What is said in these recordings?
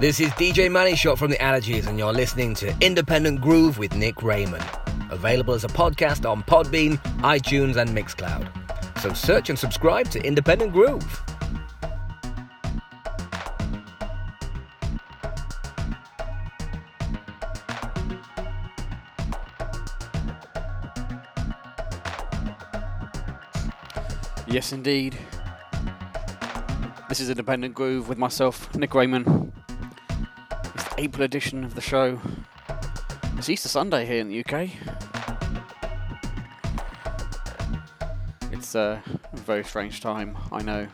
This is DJ Money Shot from the Allergies, and you're listening to Independent Groove with Nick Raymond. Available as a podcast on Podbean, iTunes, and Mixcloud. So search and subscribe to Independent Groove. Yes, indeed. This is Independent Groove with myself, Nick Raymond. April edition of the show. It's Easter Sunday here in the UK. It's a very strange time, I know.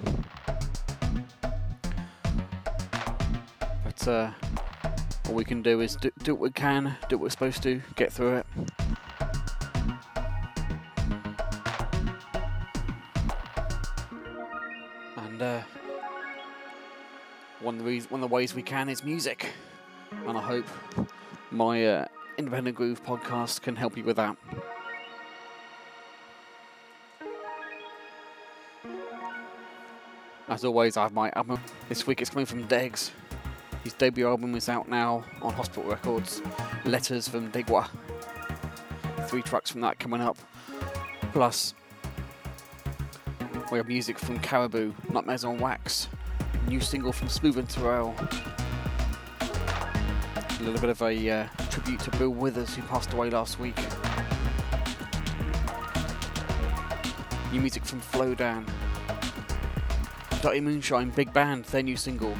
But uh, all we can do is do, do what we can, do what we're supposed to, get through it. And uh, one of the one of the ways we can is music and I hope my uh, Independent Groove podcast can help you with that. As always, I have my album. This week it's coming from Degs. His debut album is out now on Hospital Records. Letters from Degwa. Three tracks from that coming up. Plus, we have music from Caribou, Nightmares on Wax. New single from Smoove and Turrell. A little bit of a uh, tribute to Bill Withers, who passed away last week. New music from Flowdown. Dirty Moonshine, Big Band, their new single.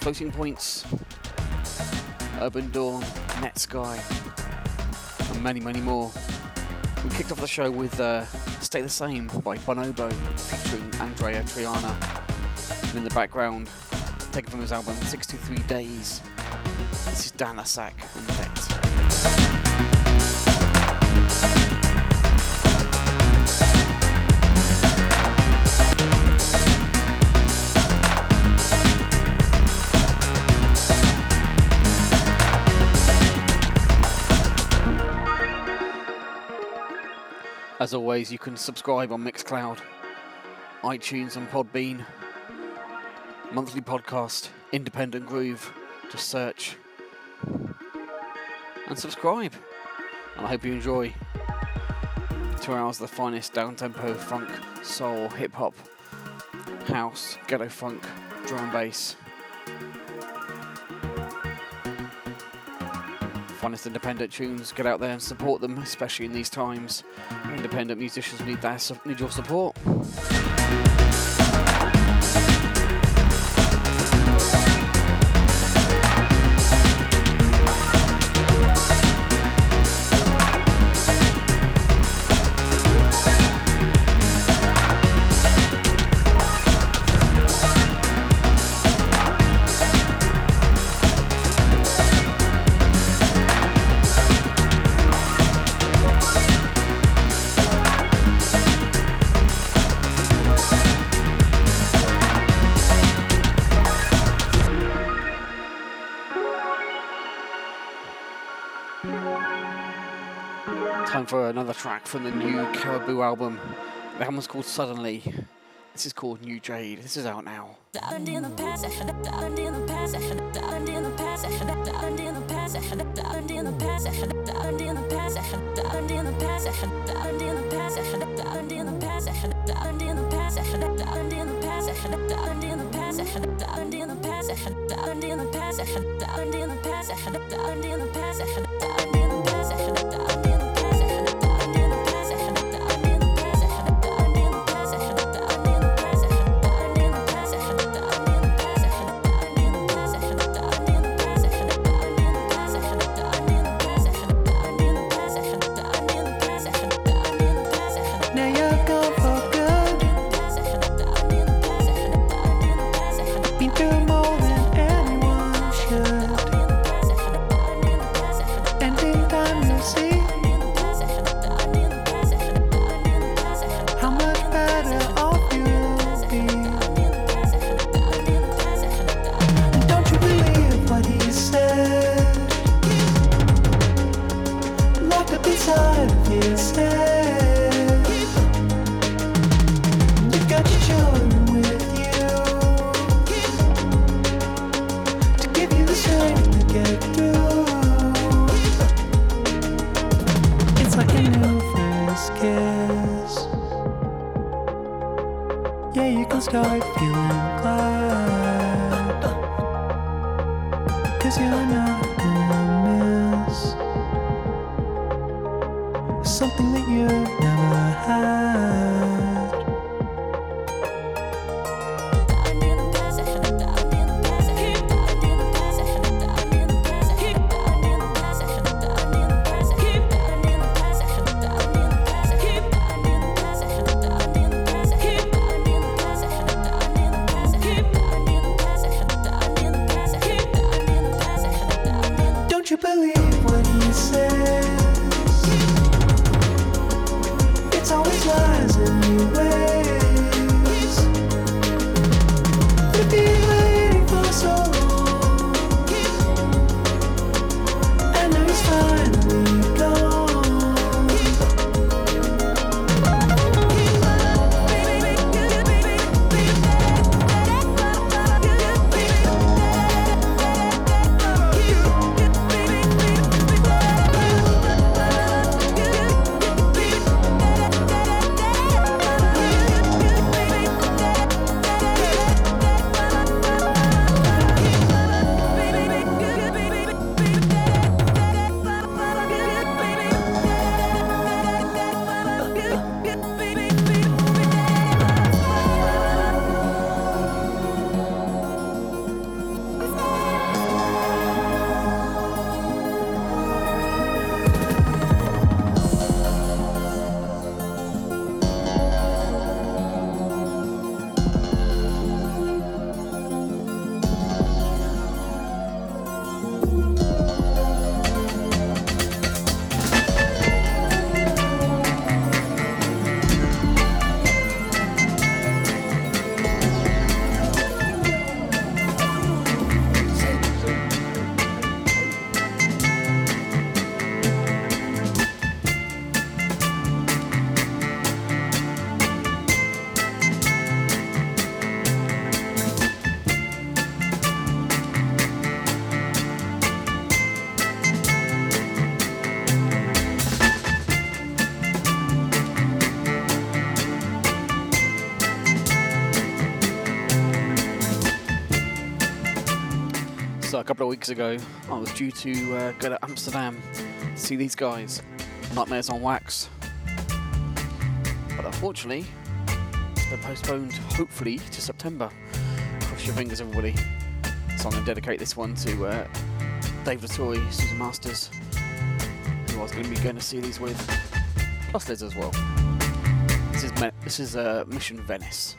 Floating Points, Urban Dawn, Netsky, and many, many more. We kicked off the show with uh, Stay the Same by Bonobo featuring Andreya Triana. And in the background, taken from his album 63 Days, this is Dan Asak and Dex. As always, you can subscribe on Mixcloud, iTunes, and Podbean. Monthly podcast, Independent Groove. Just search and subscribe. And I hope you enjoy two hours of the finest down tempo funk, soul, hip hop, house, ghetto funk, drum and bass. Finest independent tunes. Get out there and support them, especially in these times. Independent musicians need that need your support. Track from the new Caribou album. The album's called Suddenly. This is called New Jade. This is out now. Couple of weeks ago, I was due to uh, go to Amsterdam to see these guys, Nightmares on Wax. But unfortunately, been postponed, hopefully, to September. Cross your fingers, everybody. So I'm going to dedicate this one to uh, Dave Latoy, Susan Masters, who I was going to be going to see these with, plus Liz as well. This is Me- this is uh, Mission Venice.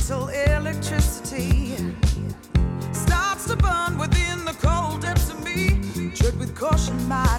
Until electricity starts to burn within the cold depths of me. Tread with caution, my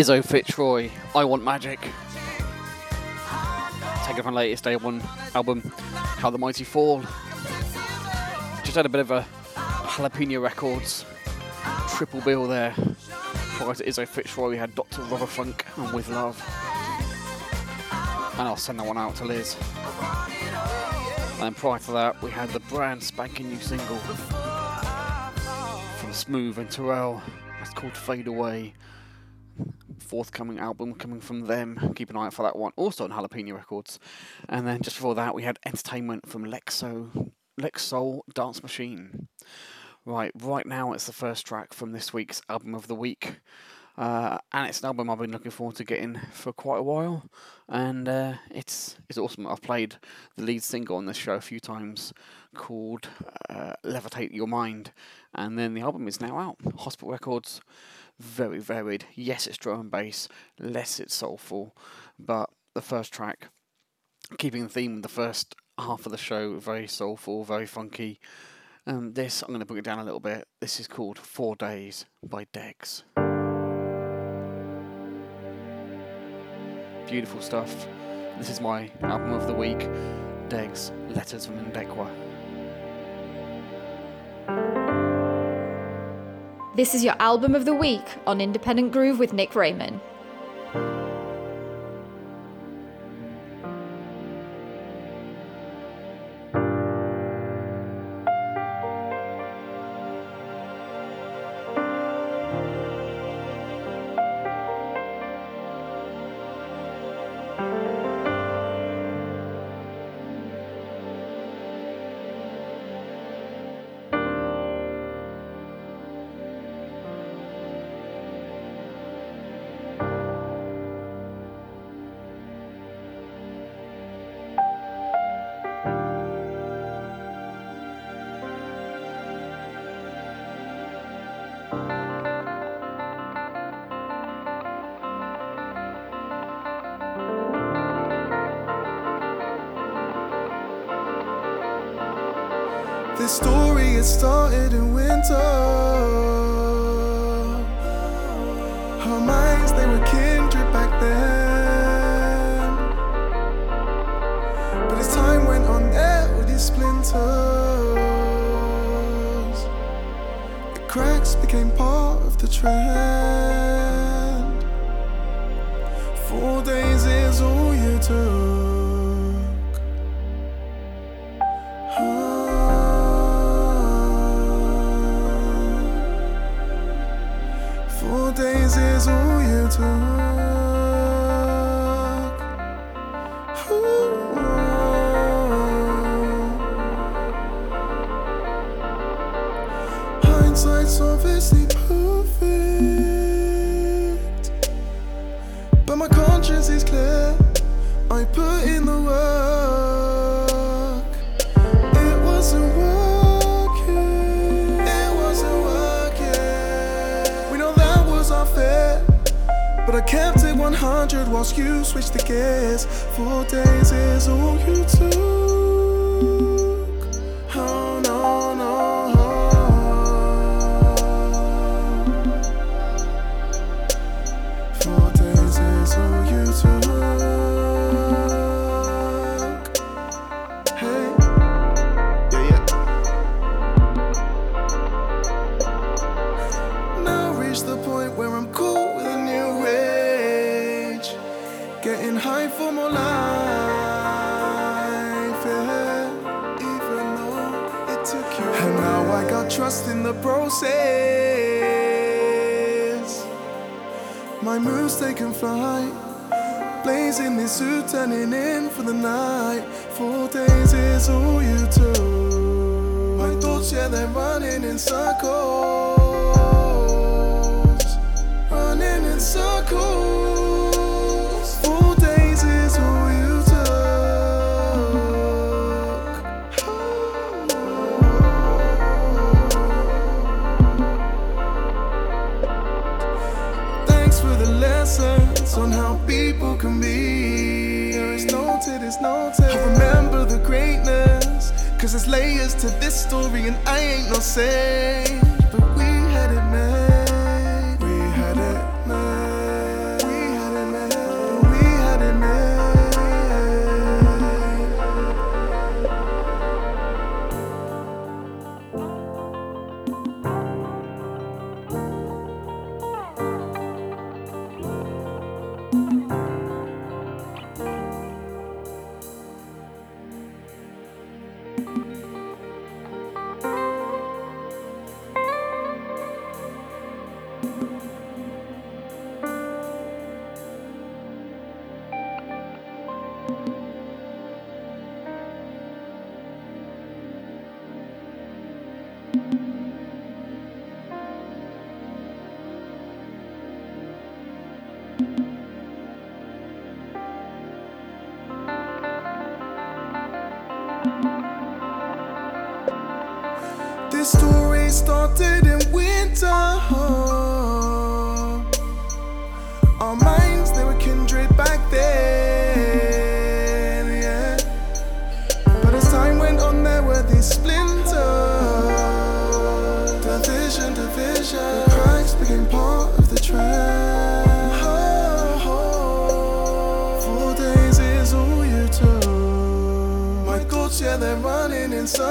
Izo FitzRoy, I Want Magic. Taken from latest day one album, How the Mighty Fall. Just had a bit of a Jalapeno Records triple bill there. Prior to Izo FitzRoy, we had Dr. Rubber Funk and With Love. And I'll send that one out to Liz. And prior to that, we had the brand spanking new single from Smoove and Turrell. It's called Fade Away forthcoming album coming from them. Keep an eye out for that one, also on Jalapeno Records. And then just before that, we had entertainment from Lexo, Lexsoul Dance Machine. Right, right now it's the first track from this week's album of the week. Uh, and it's an album I've been looking forward to getting for quite a while, and uh, it's it's awesome. I've played the lead single on this show a few times, called uh, "Levitate Your Mind," and then the album is now out. Hospital Records very varied. Yes, it's drum and bass, less it's soulful, but the first track, keeping the theme of the first half of the show, very soulful, very funky. Um, this, I'm going to bring it down a little bit. This is called Four Days by Degs. Beautiful stuff. This is my album of the week, Degs Letters from Ingowa. This is your album of the week on Independent Groove with Nick Raymond.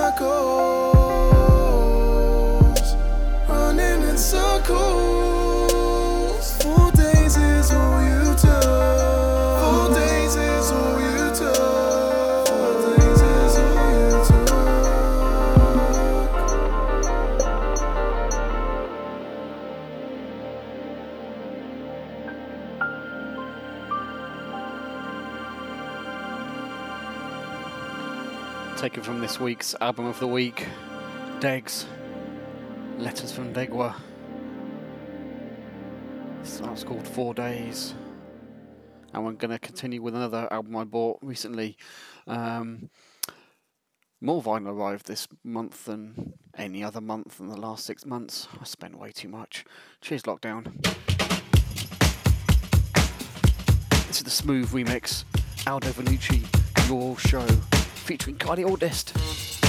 In week's album of the week, Degs, Letters from Ingowa. This called Four Days. And we're going to continue with another album I bought recently. Um, more vinyl arrived this month than any other month in the last six months. I spent way too much. Cheers, lockdown. This is the smooth remix, Aldo Vanucci, Your Show, featuring Kylie Audist.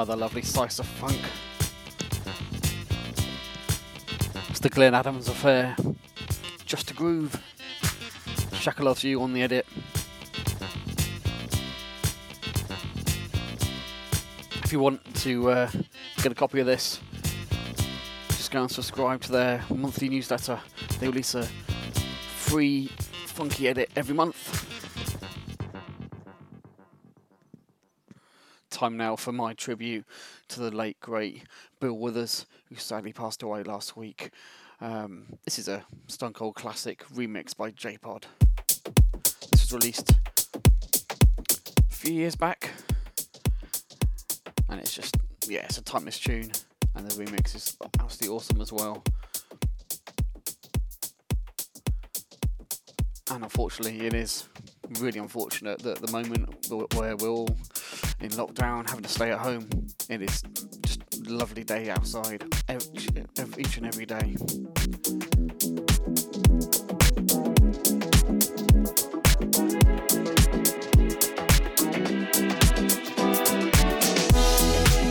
Another lovely slice of funk. It's the Glenn Adams affair. Just a groove. Shaka loves you on the edit. If you want to uh, get a copy of this, just go and subscribe to their monthly newsletter. They release a free funky edit every month. Time now for my tribute to the late great Bill Withers, who sadly passed away last week. Um, this is a Stone Cold classic remix by J Pod. This was released a few years back, and it's just yeah, it's a timeless tune, and the remix is absolutely awesome as well. And unfortunately, it is really unfortunate that at the moment where we're all in lockdown, having to stay at home, it is just a lovely day outside ev- each and every day.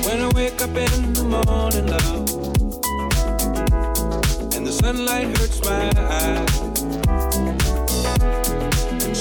When I wake up in the morning, love, and the sunlight hurts my eyes,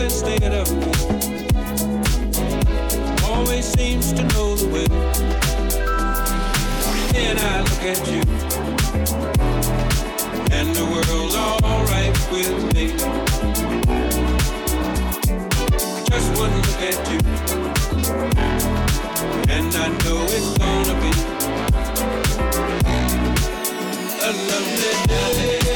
else instead of me always seems to know the way. Then I look at you, and the world's alright with me. Just one look at you, and I know it's gonna be a lovely I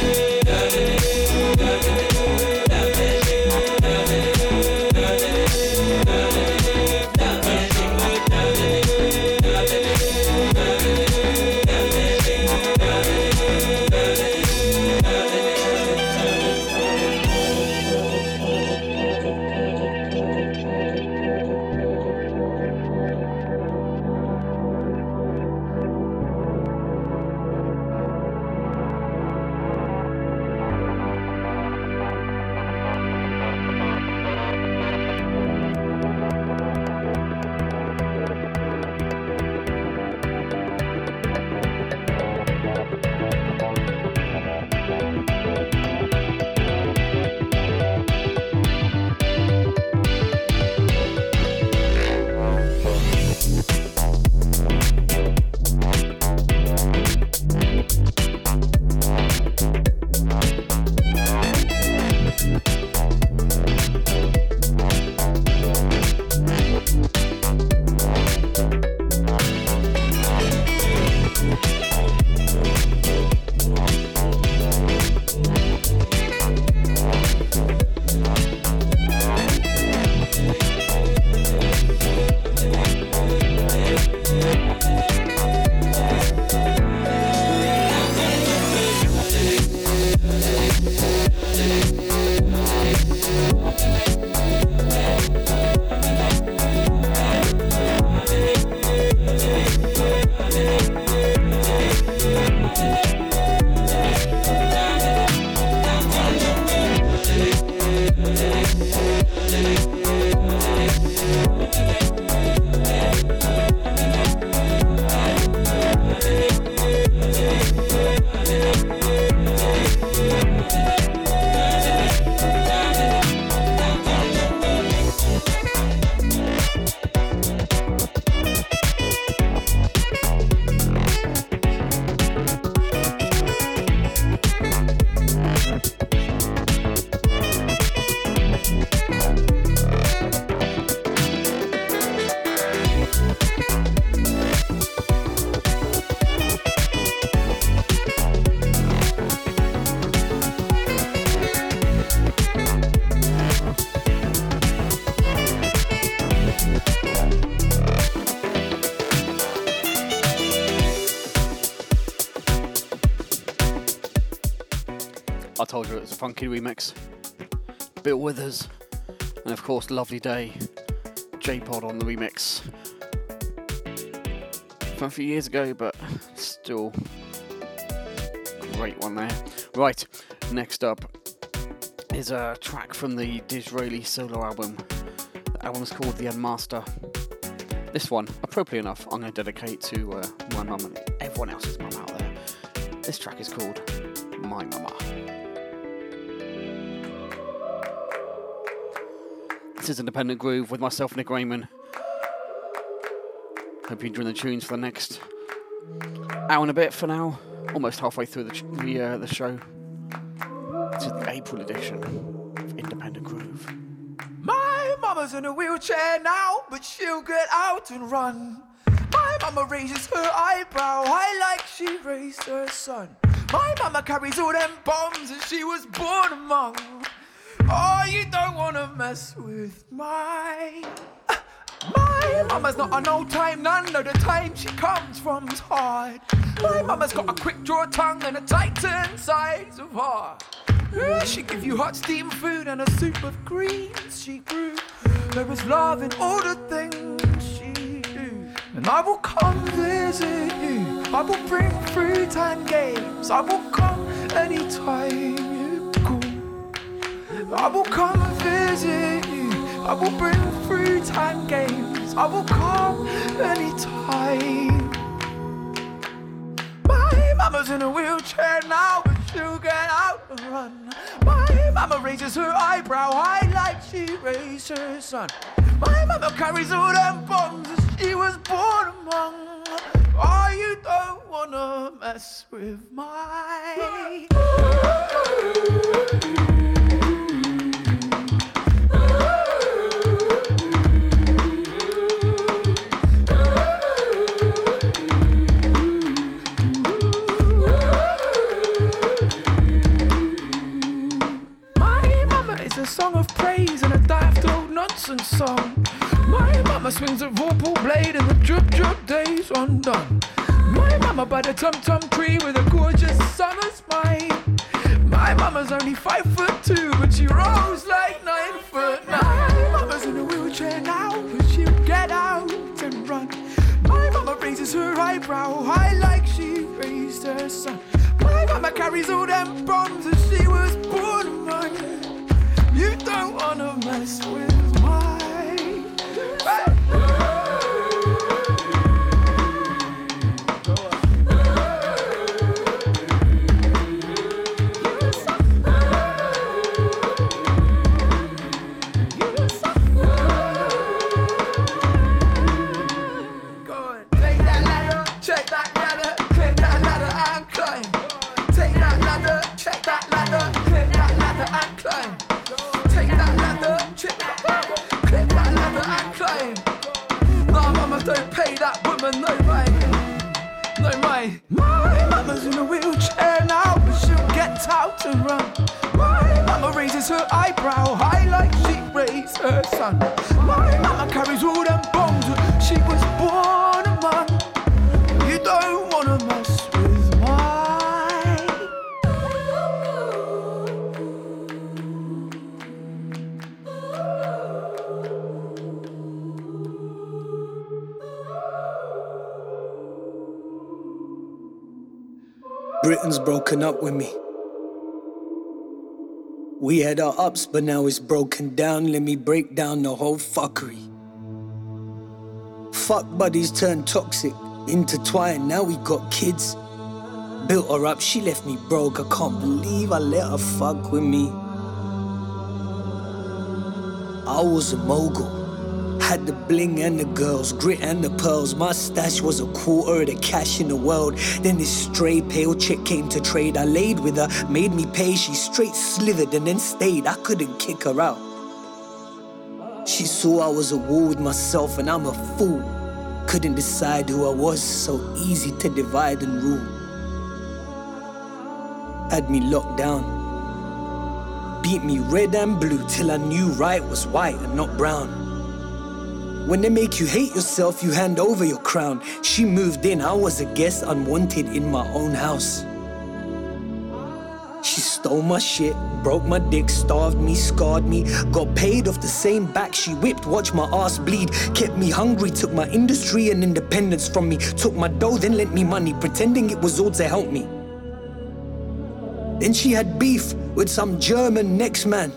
funky remix. Bill Withers, and of course, Lovely Day. J Pod on the remix. From a few years ago, but still great one there. Right, next up is a track from the Dizraeli solo album. The album album's called The Unmaster. This one, appropriately enough, I'm going to dedicate to uh, my mum and everyone else's mum out there. This track is called This is Independent Groove with myself, Nick Raymond. Hope you're enjoying the tunes for the next hour and a bit for now. Almost halfway through the, the, uh, the show. This is the April edition of Independent Groove. My mama's in a wheelchair now, but she'll get out and run. My mama raises her eyebrow high like she raised her son. My mama carries all them bombs and she was born among. Oh, you don't wanna mess with my. My mama's not an old time nun, no, the time she comes from's hard. My mama's got a quick draw tongue and a titan size of heart. She give you hot steam food and a soup of greens she grew. There is love in all the things she do. And I will come visit you. I will bring fruit and games. I will come anytime. I will come and visit you. I will bring free time games. I will come anytime. My mama's in a wheelchair now, but she'll get out and run. My mama raises her eyebrow high like she raised her son. My mama carries all them bombs that she was born among. Oh, you don't wanna mess with my. Old song. My mama swings a vorpal blade and the drip drip days undone. My mama by the tum tum tree with a gorgeous summer's mind. My mama's only five foot two, but she rolls like nine foot nine. My Mama's in a wheelchair now, but she'll get out and run. My mama raises her eyebrow high like she raised her son. My mama carries all them bombs and she was born among. You don't wanna mess with get out and run. My mama raises her eyebrow high like she raised her son. My mama carries all them bombs she was born among. You don't wanna mess with my. Britain's broken up with me. We had our ups, but now it's broken down. Let me break down the whole fuckery. Fuck buddies turned toxic, intertwined. Now we got kids. Built her up, she left me broke. I can't believe I let her fuck with me. I was a mogul. Had the bling and the girls, grit and the pearls. My stash was a quarter of the cash in the world. Then this stray pale chick came to trade. I laid with her, made me pay. She straight slithered and then stayed. I couldn't kick her out. She saw I was at war with myself and I'm a fool. Couldn't decide who I was, so easy to divide and rule. Had me locked down. Beat me red and blue till I knew right was white and not brown. When they make you hate yourself, you hand over your crown. She moved in, I was a guest unwanted in my own house. She Stole my shit, broke my dick, starved me, scarred me. Got paid off the same back she whipped, watched my ass bleed. Kept me hungry, took my industry and independence from me. Took my dough, then lent me money, pretending it was all to help me. Then she had beef with some German next man.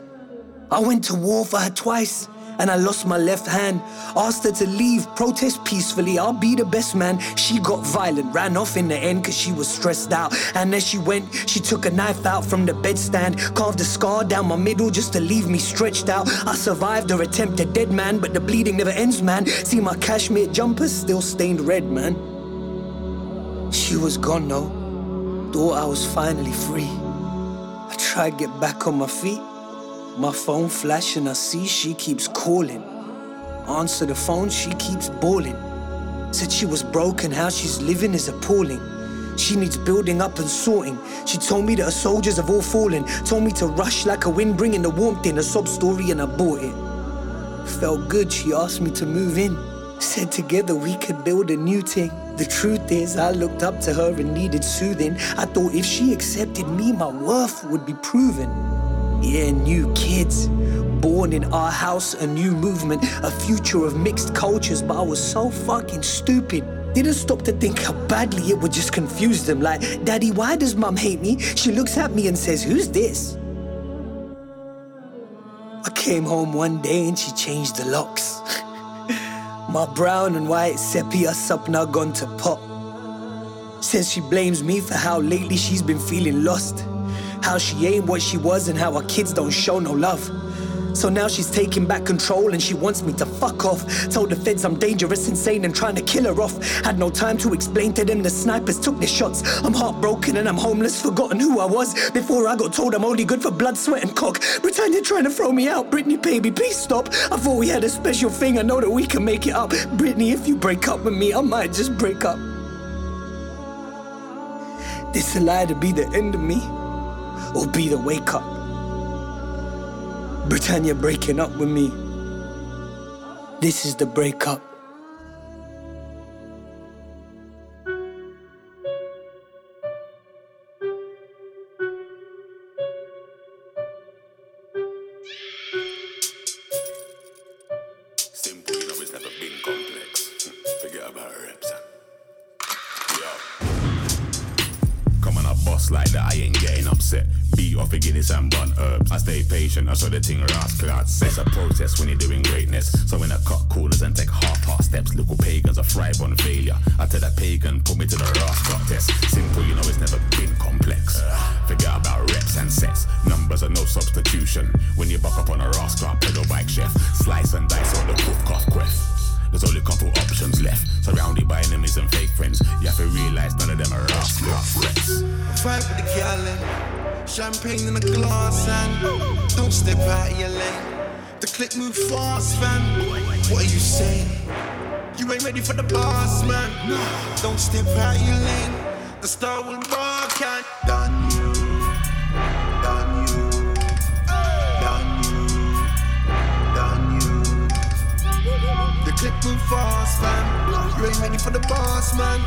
I went to war for her twice and I lost my left hand. Asked her to leave, protest peacefully, I'll be the best man. She got violent, ran off in the end cause she was stressed out. And as she went, she took a knife out from the bedstand, carved a scar down my middle just to leave me stretched out. I survived her attempt at dead man, but the bleeding never ends, man. See my cashmere jumper still stained red, man. She was gone though. Thought I was finally free. I tried to get back on my feet. My phone flashing, I see she keeps calling. Answer the phone, she keeps bawling. Said she was broken, how she's living is appalling. She needs building up and sorting. She told me that her soldiers have all fallen. Told me to rush like a wind, bringing the warmth in. A sob story, and I bought it. Felt good, she asked me to move in. Said together we could build a new thing. The truth is, I looked up to her and needed soothing. I thought if she accepted me, my worth would be proven. Yeah, new kids. Born in our house, a new movement, a future of mixed cultures, but I was so fucking stupid. Didn't stop to think how badly it would just confuse them. Like, Daddy, why does mum hate me? She looks at me and says, Who's this? I came home one day and she changed the locks. My brown and white sepia sup now gone to pot. Says she blames me for how lately she's been feeling lost. How she ain't what she was and how her kids don't show no love. So now she's taking back control and she wants me to fuck off. Told the feds I'm dangerous, insane, and trying to kill her off. Had no time to explain to them the snipers took their shots. I'm heartbroken and I'm homeless, forgotten who I was. Before I got told I'm only good for blood, sweat, and cock. Pretend you're trying to throw me out. Brittany, baby, please stop. I thought we had a special thing, I know that we can make it up. Brittany, if you break up with me, I might just break up. This will either be the end of me or be the wake up. Britannia breaking up with me. This is the breakup. Saw the thing rascal out. It's a process when you're doing greatness. So when I cut corners and take half-heart steps, little pagans are thrive on failure. I tell that pagan, put me to the rascal test. Simple, you know, it's never been complex. Forget about reps and sets. Numbers are no substitution. When you buck up on a rascal pedal bike chef, slice and dice on Fight with the champagne in a glass, and don't step out of your lane. The click move fast, fam. What are you saying? You ain't ready for the boss, man. Don't step out of your lane. The star will bark and Move fast, fam. You ain't ready for the boss, man.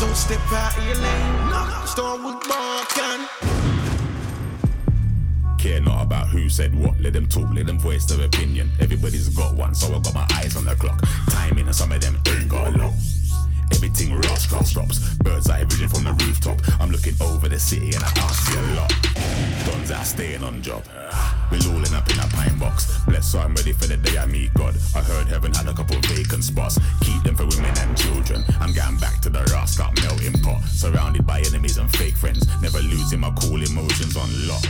Don't step out of your lane. The star will bark and Care not about who said what, let them talk, let them voice their opinion. Everybody's got one, so I got my eyes on the clock. Timing and some of them ain't got a lot. Everything rascal stops. Bird's eye vision from the rooftop. I'm looking over the city and I can't see a lot. Guns out staying on job. We're up in a pine box. Bless so I'm ready for the day I meet God. I heard heaven had a couple vacant spots. Keep them for women and children. I'm getting back to the rascal melting pot. Surrounded by enemies and fake friends. Never losing my cool emotions on lock.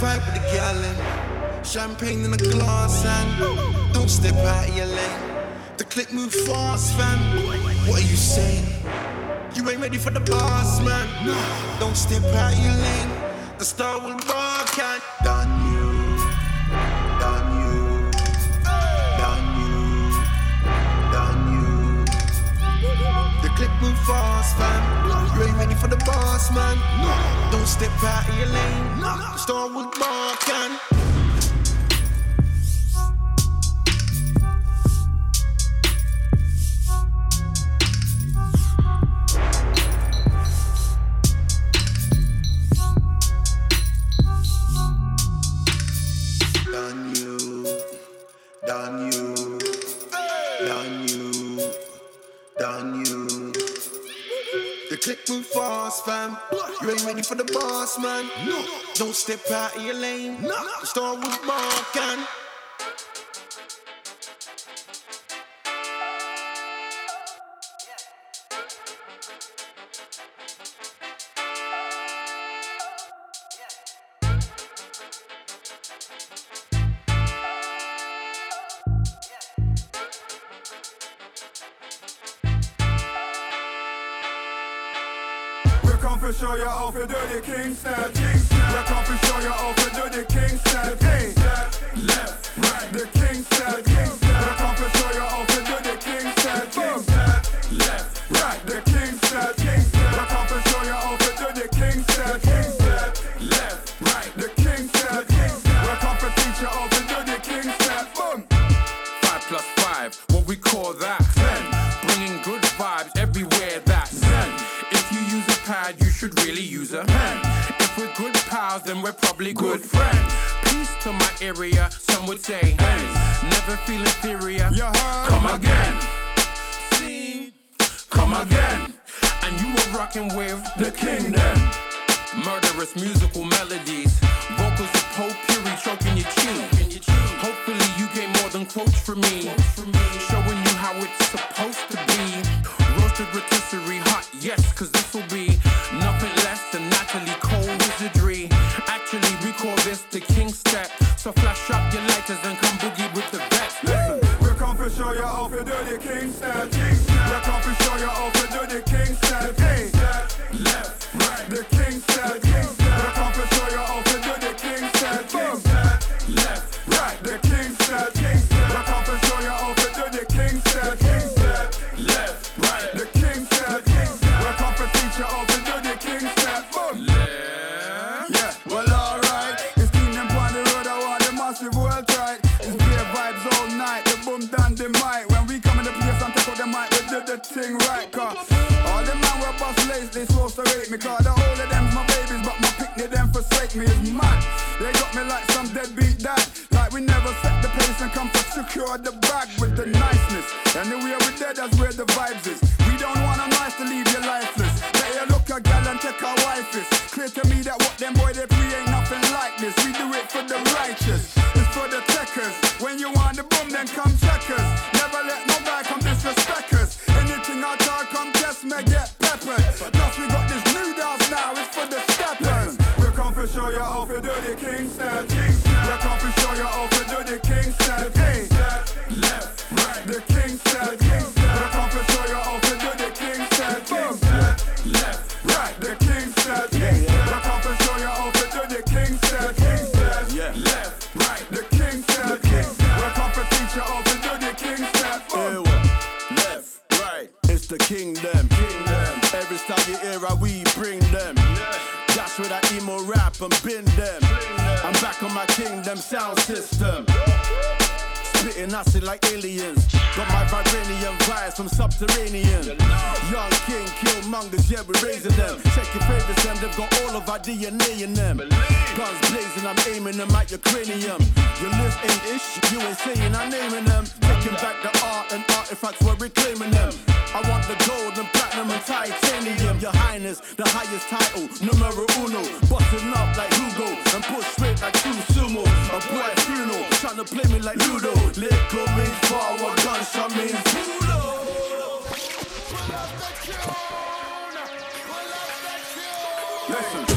Fight with the gallon, champagne in a glass, and don't step out of your lane. The click move fast, fam. What are you saying? You ain't ready for the boss, man. Don't step out of your lane. The star will bark move fast, man. You ain't ready for the boss, man. No. Don't step out of your lane. Start with barking. Done you, done you. click move fast, fam. You ain't ready for the boss, man. No. Don't step out of your lane. No. Start with barking. the dirty king style jinx. off your dirty Kingston. like aliens. Got my vibranium vibes from subterranean mongers, yeah, we're raising them. Check your papers, and they've got all of our DNA in them. Guns blazing, I'm aiming them at your cranium. Your list ain't ish, you ain't saying I'm naming them. Taking back the art and artifacts, we're reclaiming them. I want the gold and platinum and titanium, your highness, the highest title, numero uno. Busting up like Hugo and push straight like two sumo. A boy funeral, trying to play me like Ludo. Liquor means forward, gunshot means Ludo. Put up the cure. Listen,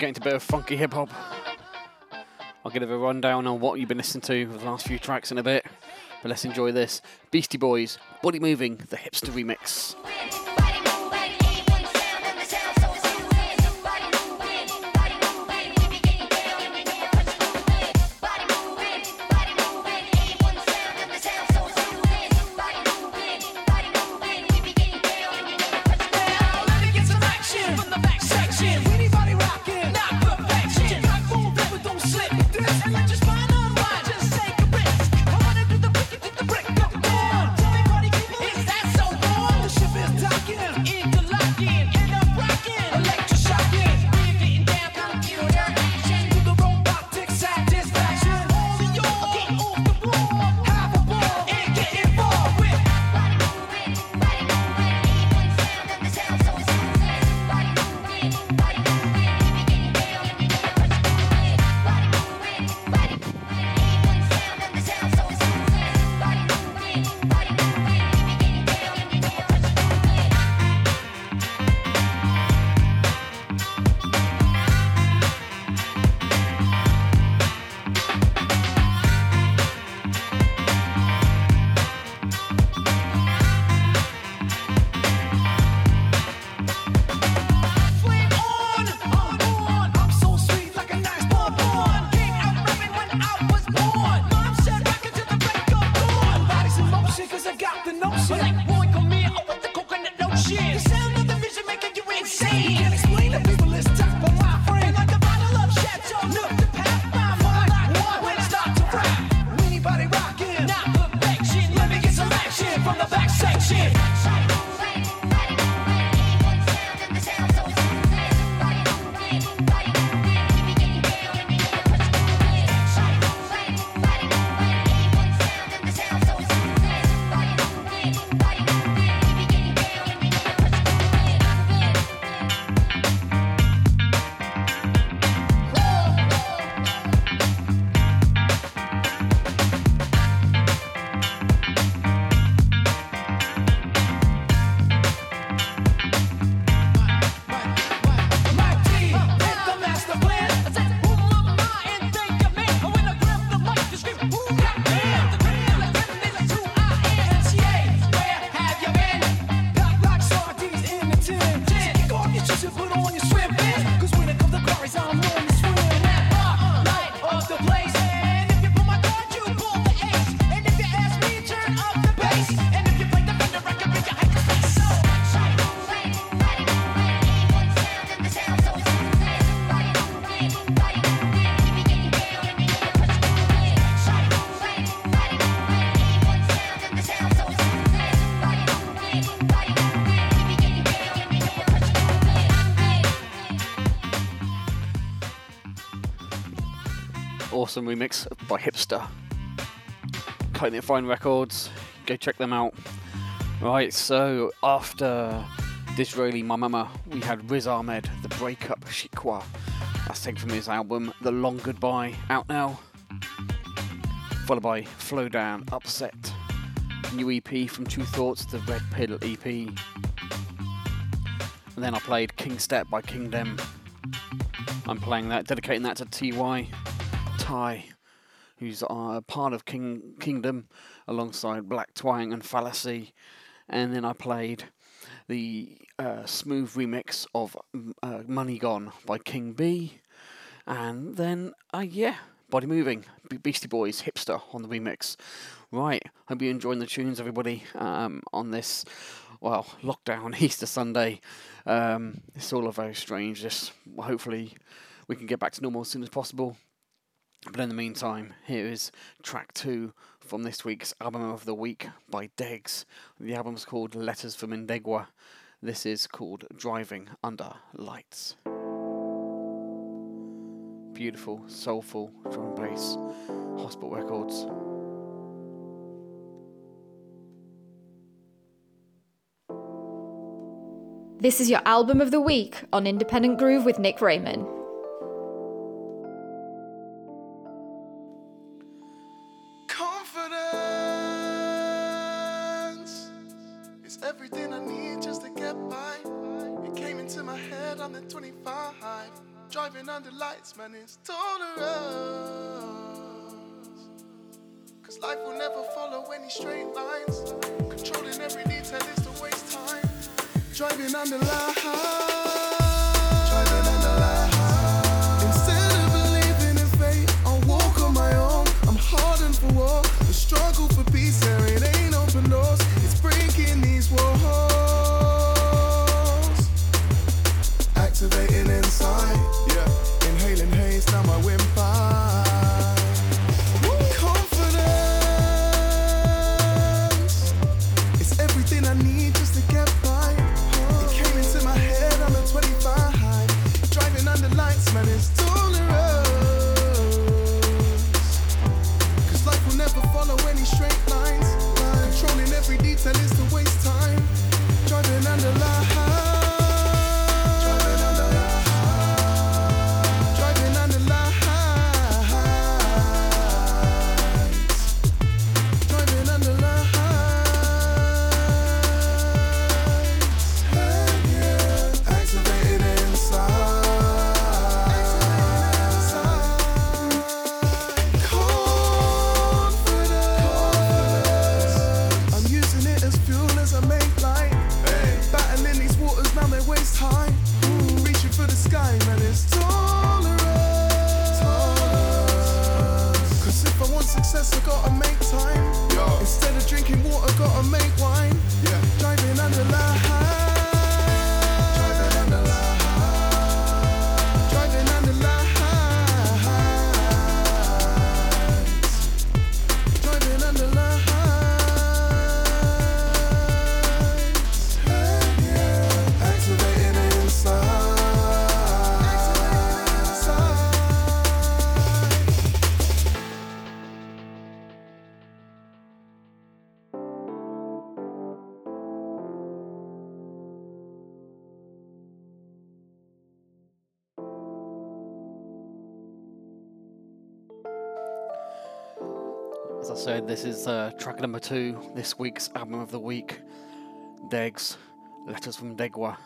getting to a bit of funky hip hop. I'll give a rundown on what you've been listening to the last few tracks in a bit. But let's enjoy this. Beastie Boys, Body Moving, the hipster remix. Awesome remix by Hipster. It Fine Records. Go check them out. Right, so after Dizraeli, My Mama, we had Riz Ahmed, The Breakup, Shikwa. That's taken from his album The Long Goodbye, out now. Followed by Flowdan, Upset. New EP from True Thoughts, the Red Pill EP. And then I played King Step by Kingdem. I'm playing that, dedicating that to TY, Ty, who's uh, part of King Kingdem alongside Blak Twang and Fallacy. And then I played the uh, Smoove remix of mm, uh, Money Gone by King B. And then, uh, yeah, Body Moving, Be- Beastie Boys, Hipster on the remix. Right, hope you're enjoying the tunes, everybody, um, on this, well, lockdown Easter Sunday. Um, it's all very strange. Just hopefully we can get back to normal as soon as possible. But in the meantime, here is track two from this week's album of the week by Degs. The album's called Letters from Ingowa. This is called Driving Under Lights. Beautiful, soulful drum and bass. Hospital Records. This is your album of the week on Independent Groove with Nick Raymond. Said, this is uh, track number two, this week's album of the week. Degs, Letters from Ingowa,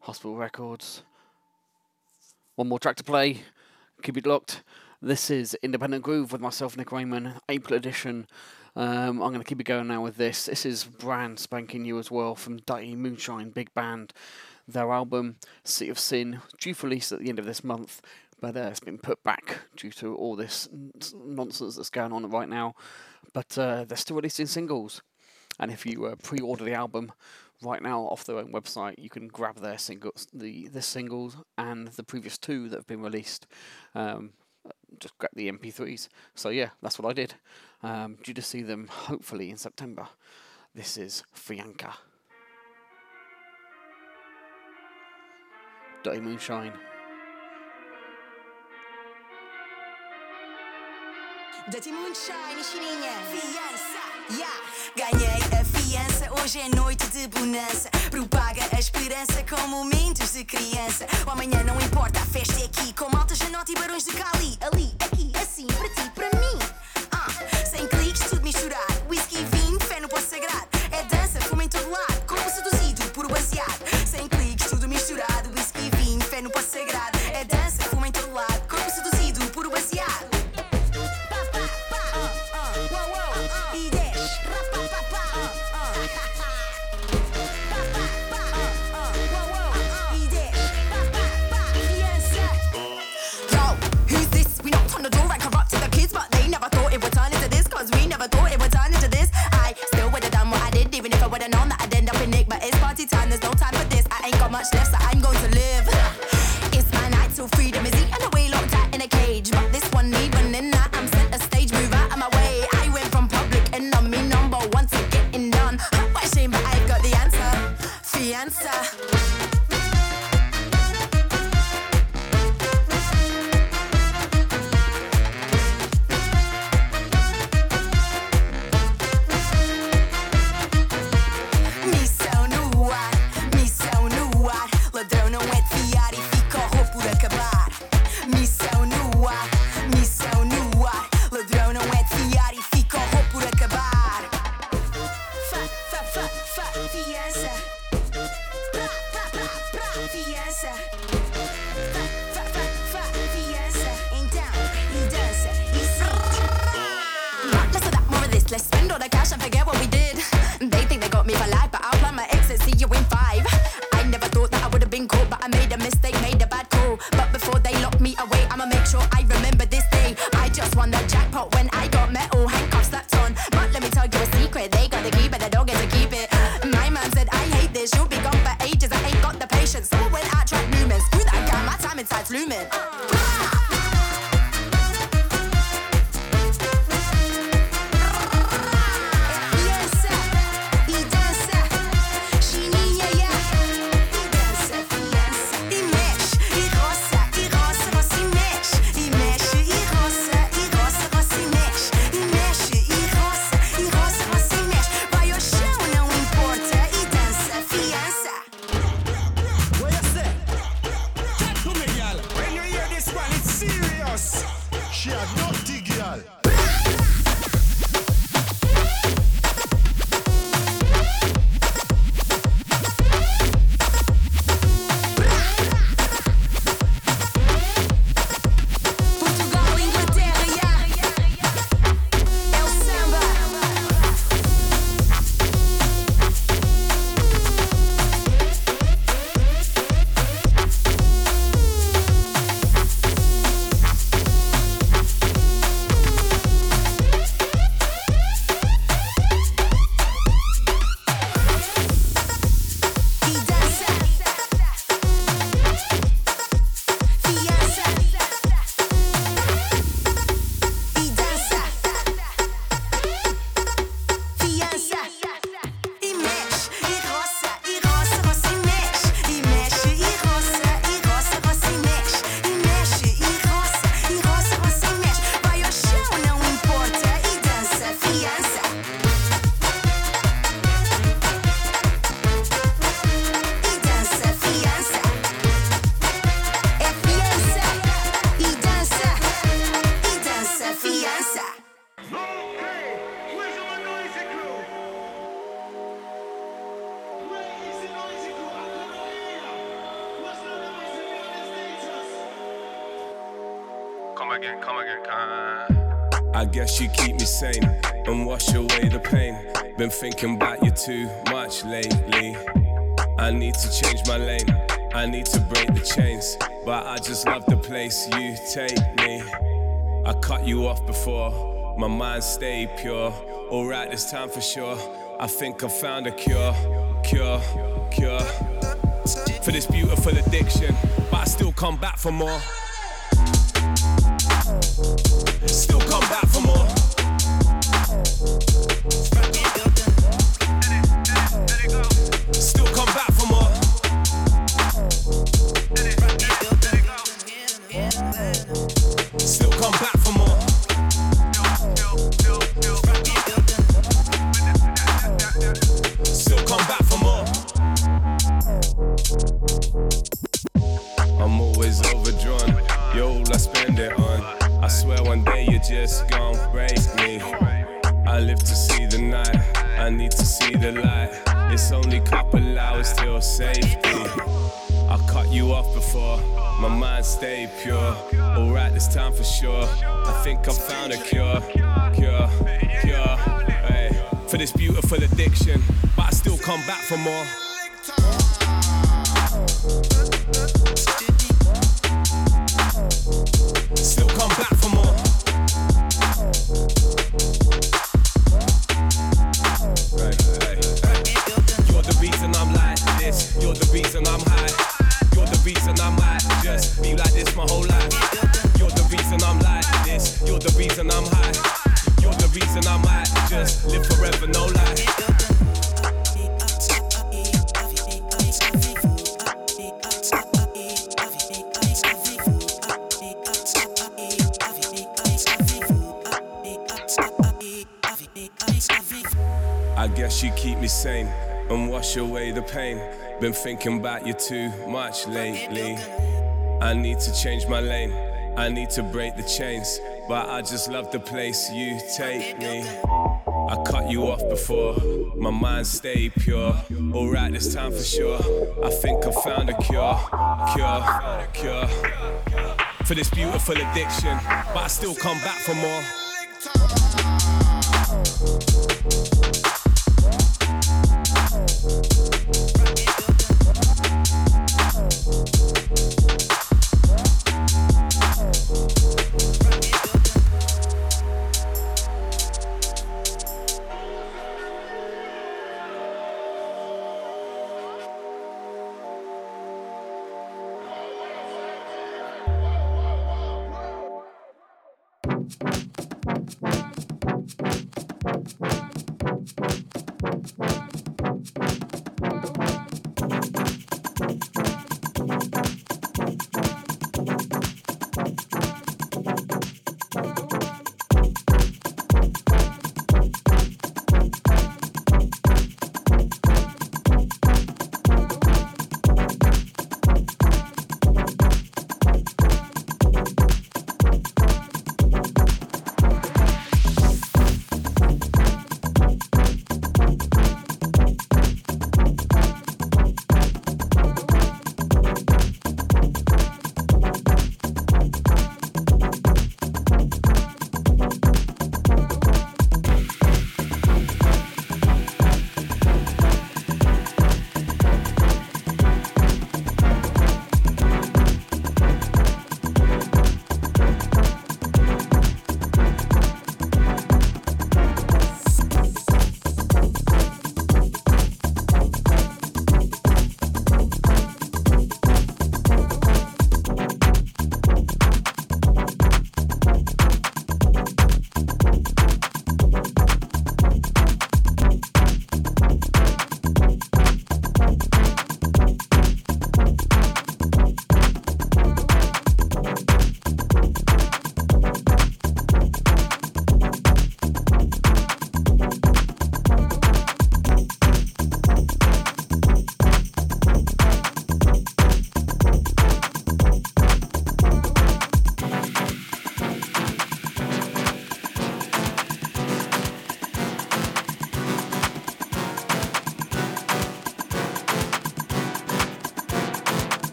Hospital Records. One more track to play. Keep it locked. This is Independent Groove with myself, Nick Raymond, April edition. Um, I'm going to keep it going now with this. This is brand spanking new as well from Dirty Moonshine Big Band. Their album, Sea of Sin, due for release at the end of this month, but uh, it's been put back due to all this nonsense that's going on right now. But uh, they're still releasing singles. And if you uh, pre-order the album right now off their own website, you can grab their singles, the the singles and the previous two that have been released. Um, just grab the MP3s. So yeah, that's what I did. Um, due to see them hopefully in September. This is Fianca. Dirty Moonshine. Dirty Moonshine, chininha, fiança, yeah. Ganhei a fiança, hoje é noite de bonança. Propaga a esperança com momentos de criança. O amanhã não importa, a festa é aqui. Com malta, janote e barões de Cali. Ali, aqui, assim, para ti, para mim. Ah, sem cliques, tudo misturado. Whisky, vinho, fé no poço sagrado. time, there's no time for this. I ain't got much left, so thinking about you too much lately. I need to change my lane. I need to break the chains. But I just love the place you take me. I cut you off before. My mind stayed pure. Alright, this time for sure. I think I found a cure. Cure, cure. For this beautiful addiction. But I still come back for more. and wash away the pain. Been thinking about you too much lately. I need to change my lane, I need to break the chains. But I just love the place you take me. I cut you off before, my mind stayed pure. Alright, this time for sure. I think I found a cure, cure, cure. For this beautiful addiction, but I still come back for more.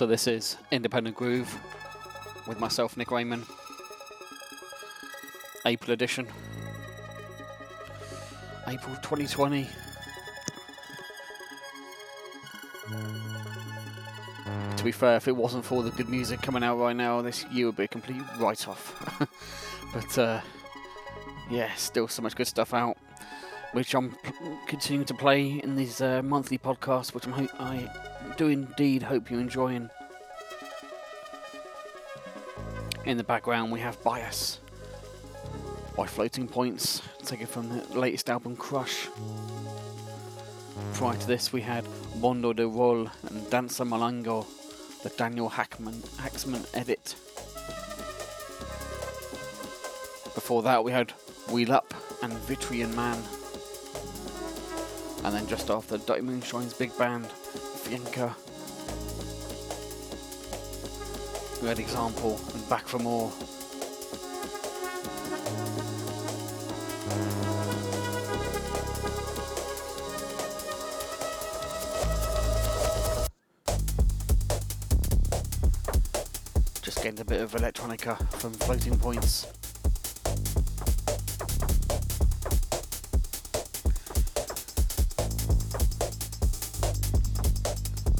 So this is Independent Groove with myself, Nick Raymond. April edition. April 2020. To be fair, if it wasn't for the good music coming out right now, this year would be a complete write-off. but uh, yeah, still so much good stuff out, which I'm continuing to play in these uh, monthly podcasts, which I'm ho- I do indeed hope you're enjoying. In the background, we have Bias by Floating Points, taken from the latest album Crush. Prior to this, we had Mondo de Rol and Danza Malango, the Daniel Hackman, Haaksman edit. Before that, we had Wheel Up and Vitrian Man. And then just after, Dirty Moonshine's big band, We had Example and Back for More. Just getting a bit of electronica from Floating Points.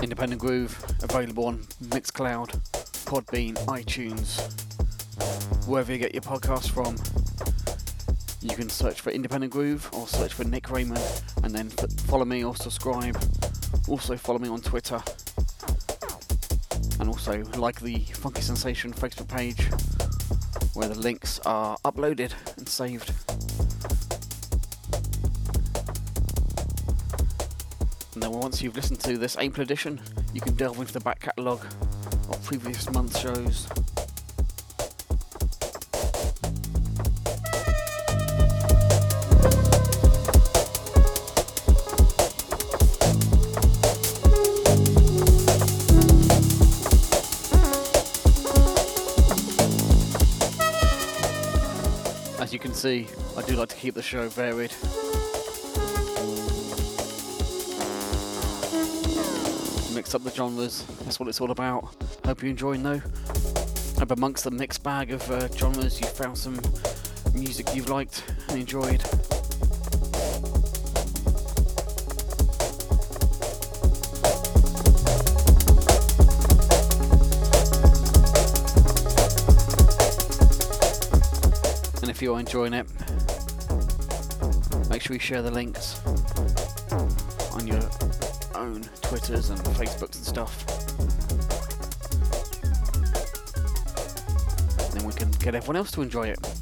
Independent Groove available on Mixcloud, Podbean, iTunes, wherever you get your podcasts from. You can search for Independent Groove or search for Nick Raymond and then follow me or subscribe. Also, follow me on Twitter and also like the Funky Sensation Facebook page where the links are uploaded and saved. Once you've listened to this April edition, you can delve into the back catalogue of previous month's shows. As you can see, I do like to keep the show varied. Up the genres, that's what it's all about. Hope you're enjoying though. Hope amongst the mixed bag of uh, genres you found some music you've liked and enjoyed. And if you're enjoying it, make sure you share the links on your own Twitters and Facebooks and stuff. Then we can get everyone else to enjoy it.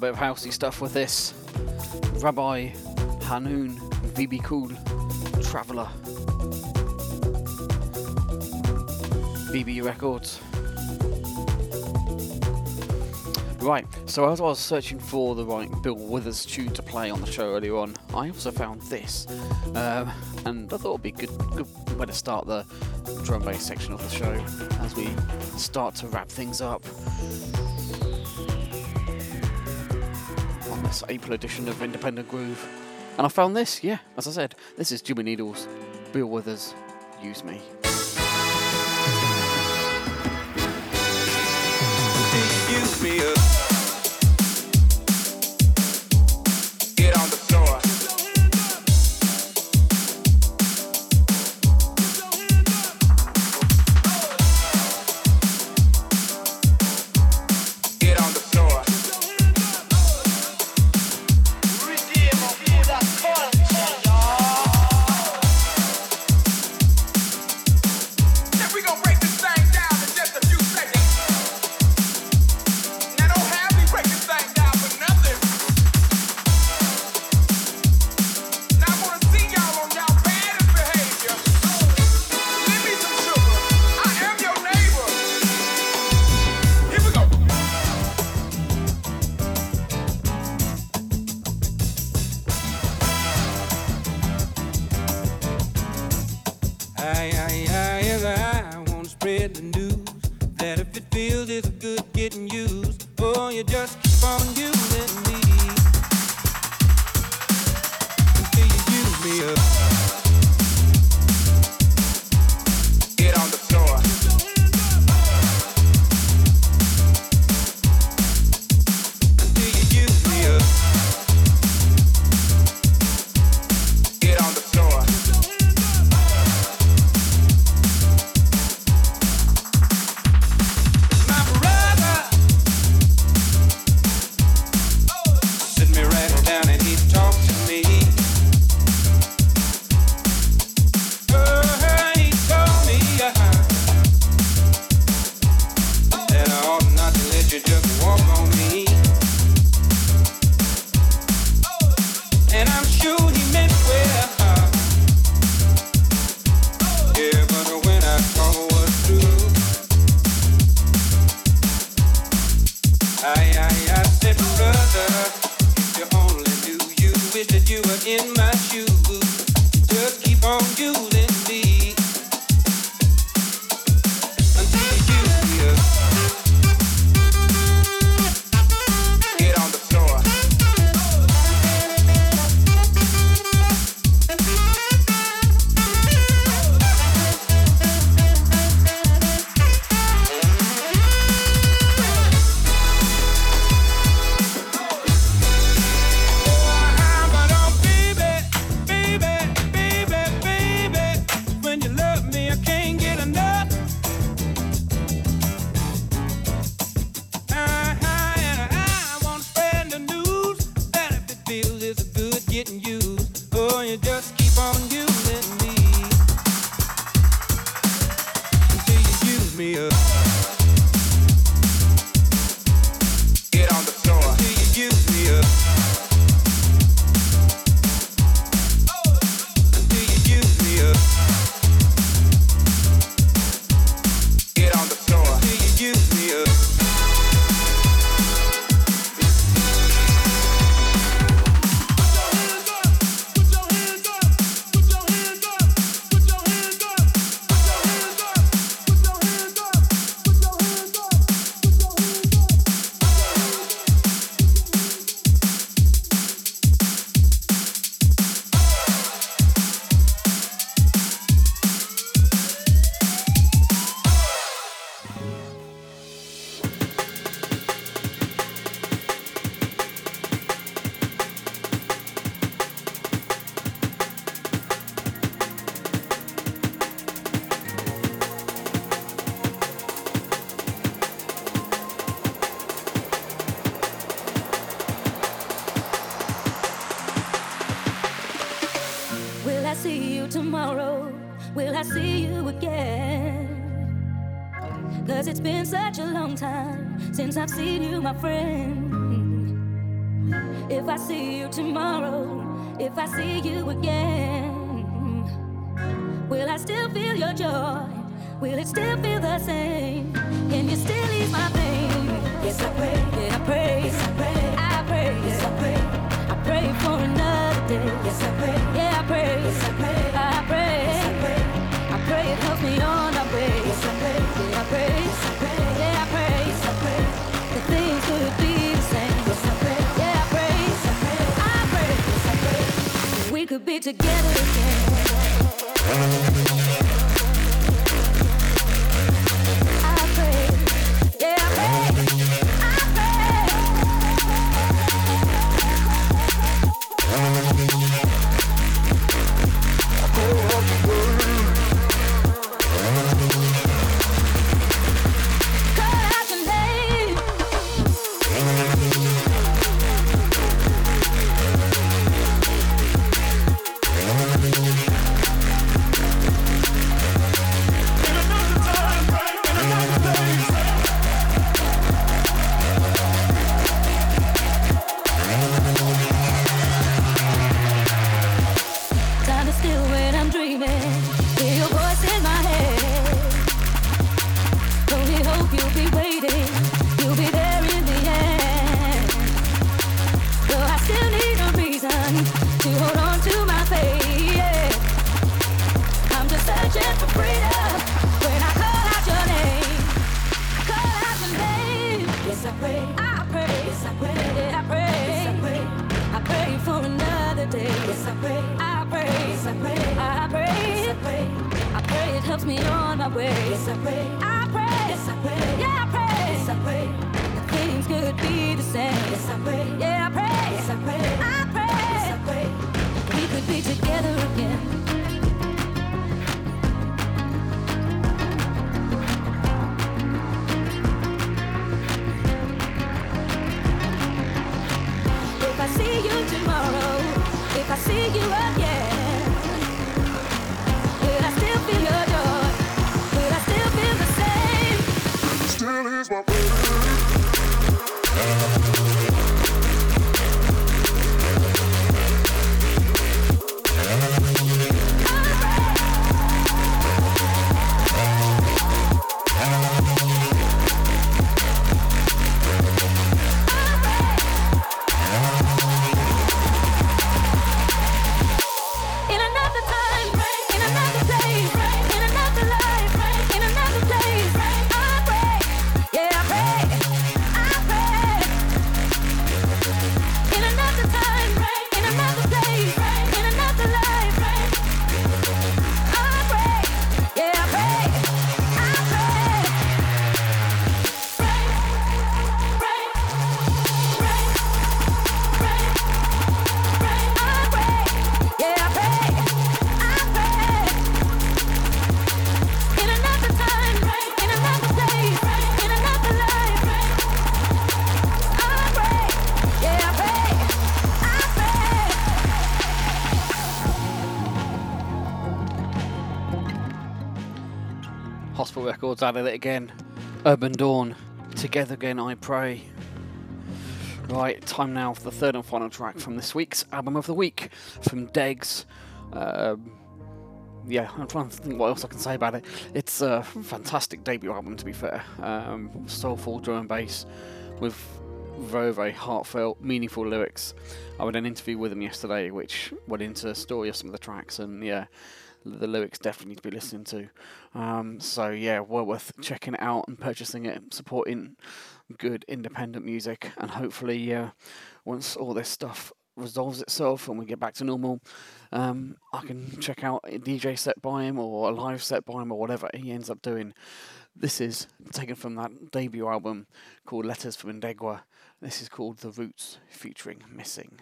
Bit of housey stuff with this. Rabbi Hanun, VB Cool, Traveller. BB Records. Right, so as I was searching for the right Bill Withers tune to play on the show earlier on, I also found this. Um, and I thought it'd be good, good way to start the drum bass section of the show as we start to wrap things up. April edition of Independent Groove. And I found this, yeah, as I said, this is Jimmy Needles, Bill Withers, Use Me. Use me me on my way. Yes, I pray. I pray. Yes, I pray. Yeah, I pray. Yes, I pray. The things could be the same. Yes, I pray. Yeah, I pray. Yes, I pray. I pray. Yes, I pray. We could be together again. Records it again. Urbandawn. Together again, I pray. Right, time now for the third and final track from this week's album of the week from Degs. Um, yeah, I'm trying to think what else I can say about it. It's a fantastic debut album, to be fair. Um, soulful drum and bass with very, very heartfelt, meaningful lyrics. I had an interview with him yesterday, which went into the story of some of the tracks, and yeah, the lyrics definitely need to be listened to. Um, so yeah, well worth checking it out and purchasing it, supporting good independent music, and hopefully, uh, once all this stuff resolves itself and we get back to normal, um, I can check out a DJ set by him or a live set by him or whatever he ends up doing. This is taken from that debut album called Letters from Ingowa. This is called The Roots featuring Missing.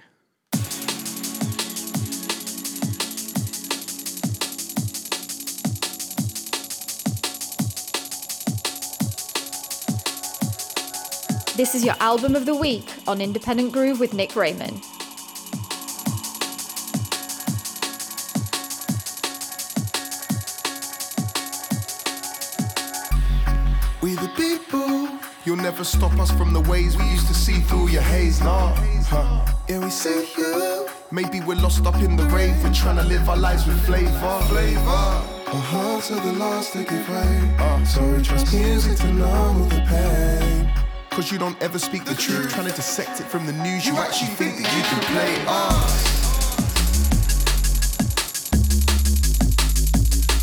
This is your album of the week on Independent Groove with Nick Raymond. We the people, you'll never stop us from the ways we used to see through your haze, nah. Huh. Yeah, we see you. Maybe we're lost up in the rave, we're trying to live our lives with flavor. Flavor. Our hearts are the last to give way. Uh, so we trust music to numb all the pain. Cause you don't ever speak the truth. Trying to dissect it from the news. You actually think that you can play us.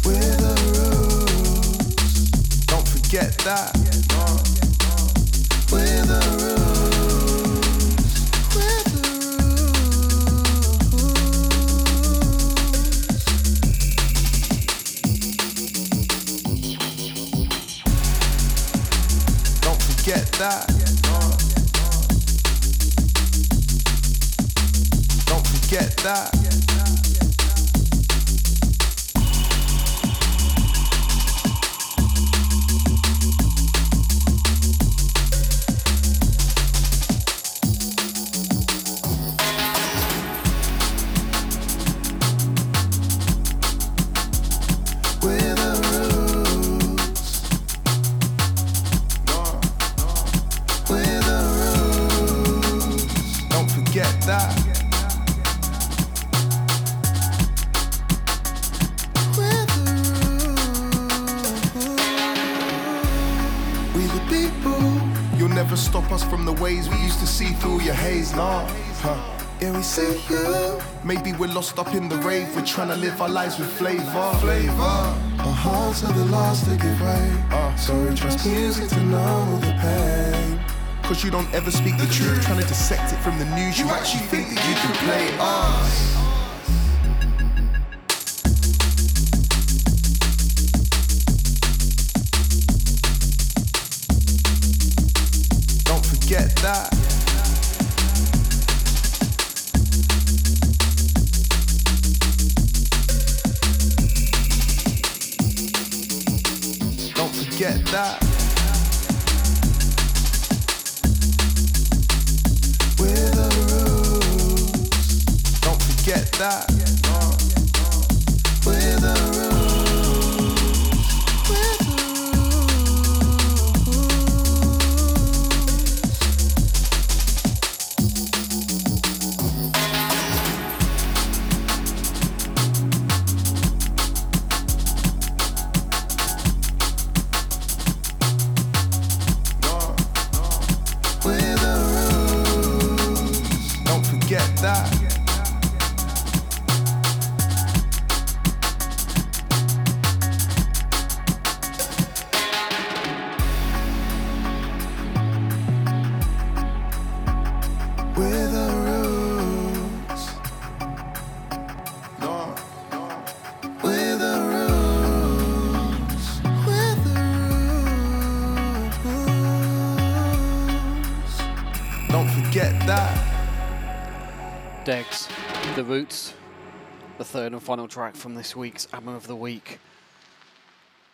We're the rules. Don't forget that. We're the rules. That. Don't forget that. We're lost up in the rave. We're trying to live our lives with flavor. Flavor. Our hearts are the last to give way. Uh, so we trust music to all the pain. Cause you don't ever speak the truth. Trying to dissect it from the news. You actually think that you can play us. Third and final track from this week's Album of the Week.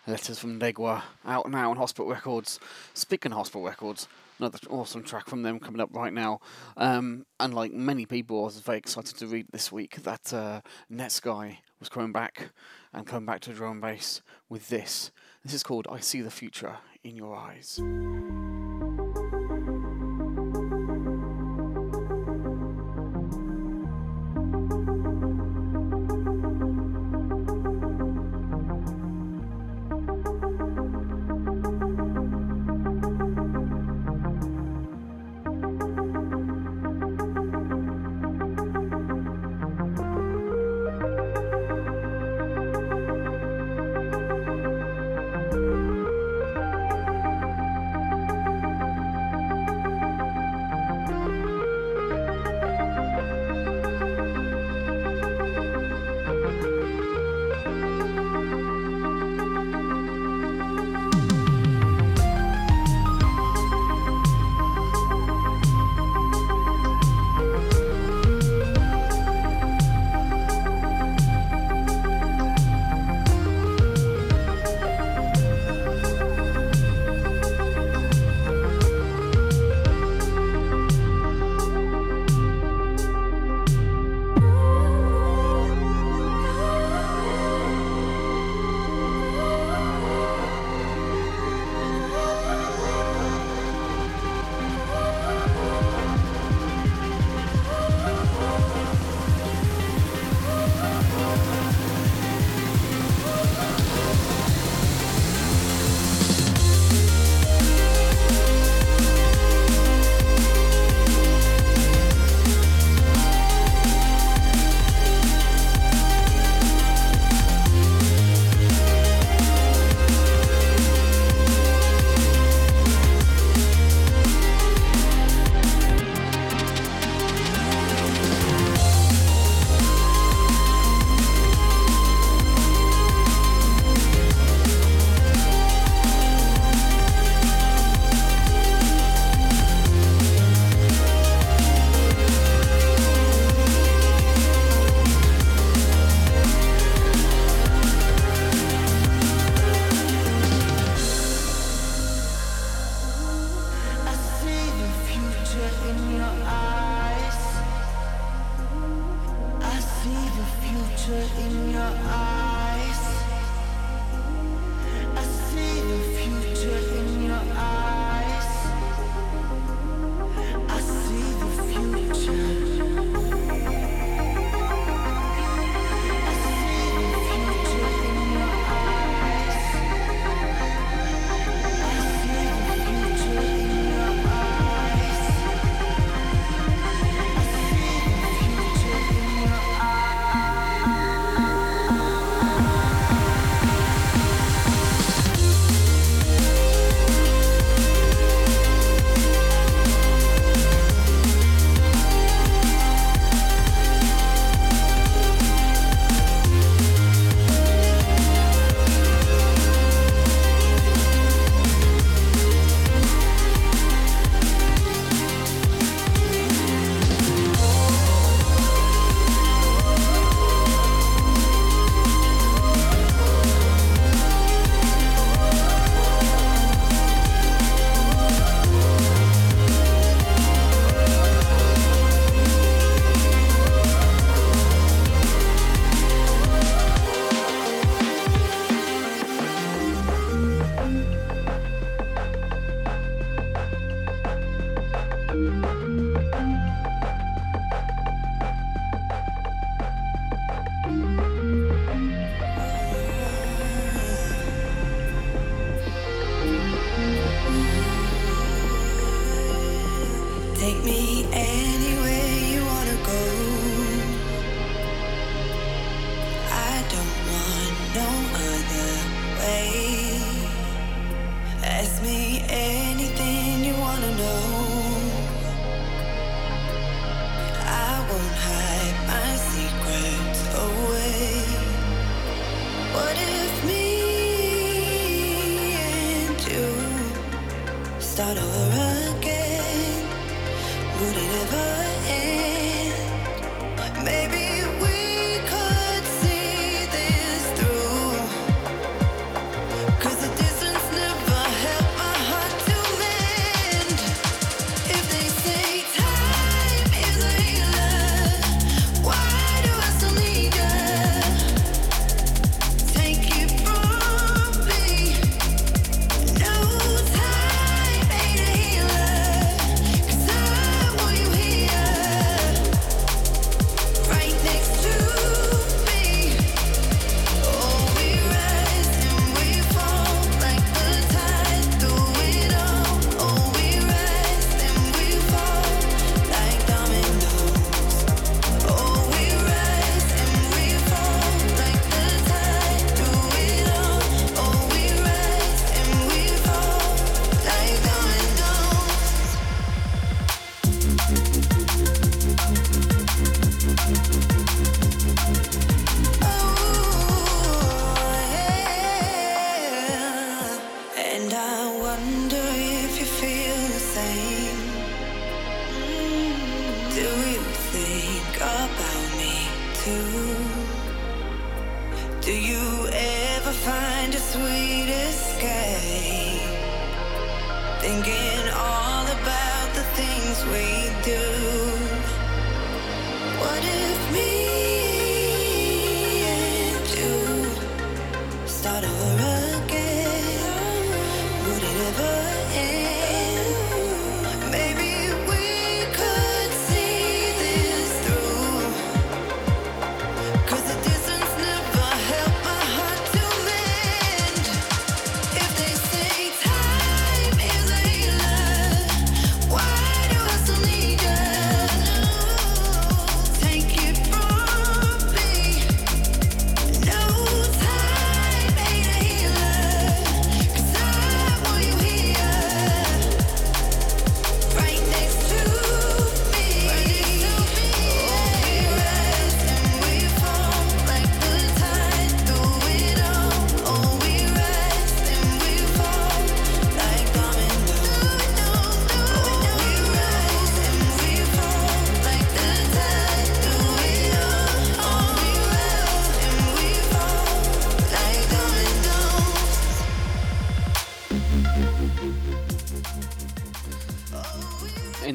Letters from Ingowa, out now on Hospital Records. Speaking of Hospital Records, another awesome track from them coming up right now. Um, and like many people, I was very excited to read this week that uh, Netsky was coming back and coming back to drum and bass with this. This is called I See the Future in Your Eyes.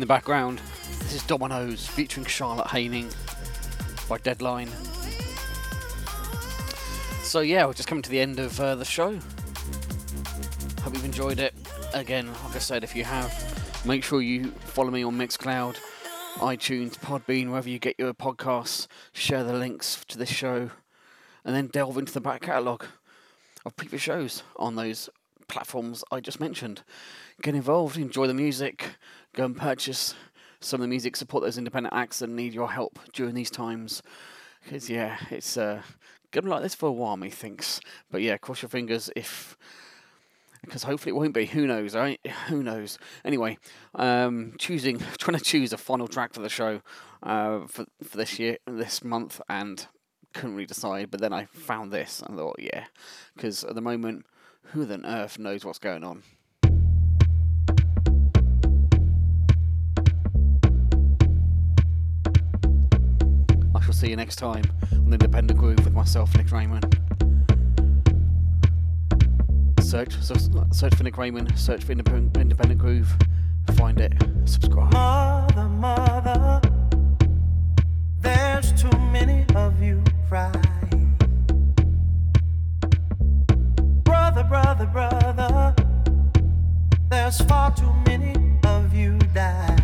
The background, this is Dominoes featuring Charlotte Haining by Deadline. So yeah, we're just coming to the end of uh, the show. Hope you've enjoyed it. Again, like I said, if you have, make sure you follow me on Mixcloud, iTunes, Podbean, wherever you get your podcasts. Share the links to this show, and then delve into the back catalogue of previous shows on those platforms I just mentioned. Get involved, enjoy the music, go and purchase some of the music, support those independent acts that need your help during these times. Because, yeah, it's uh, going to be like this for a while, methinks. But, yeah, cross your fingers if. Because hopefully it won't be. Who knows, right? Who knows? Anyway, um, choosing, trying to choose a final track for the show uh, for for this year, this month, and couldn't really decide. But then I found this and thought, yeah, because at the moment, who on earth knows what's going on? Shall see you next time on Independent Groove with myself, Nick Raymond. Search, search for Nick Raymond, search for Independent, Independent Groove, find it, subscribe. Mother, mother, there's too many of you crying. Brother, brother, brother, there's far too many of you dying.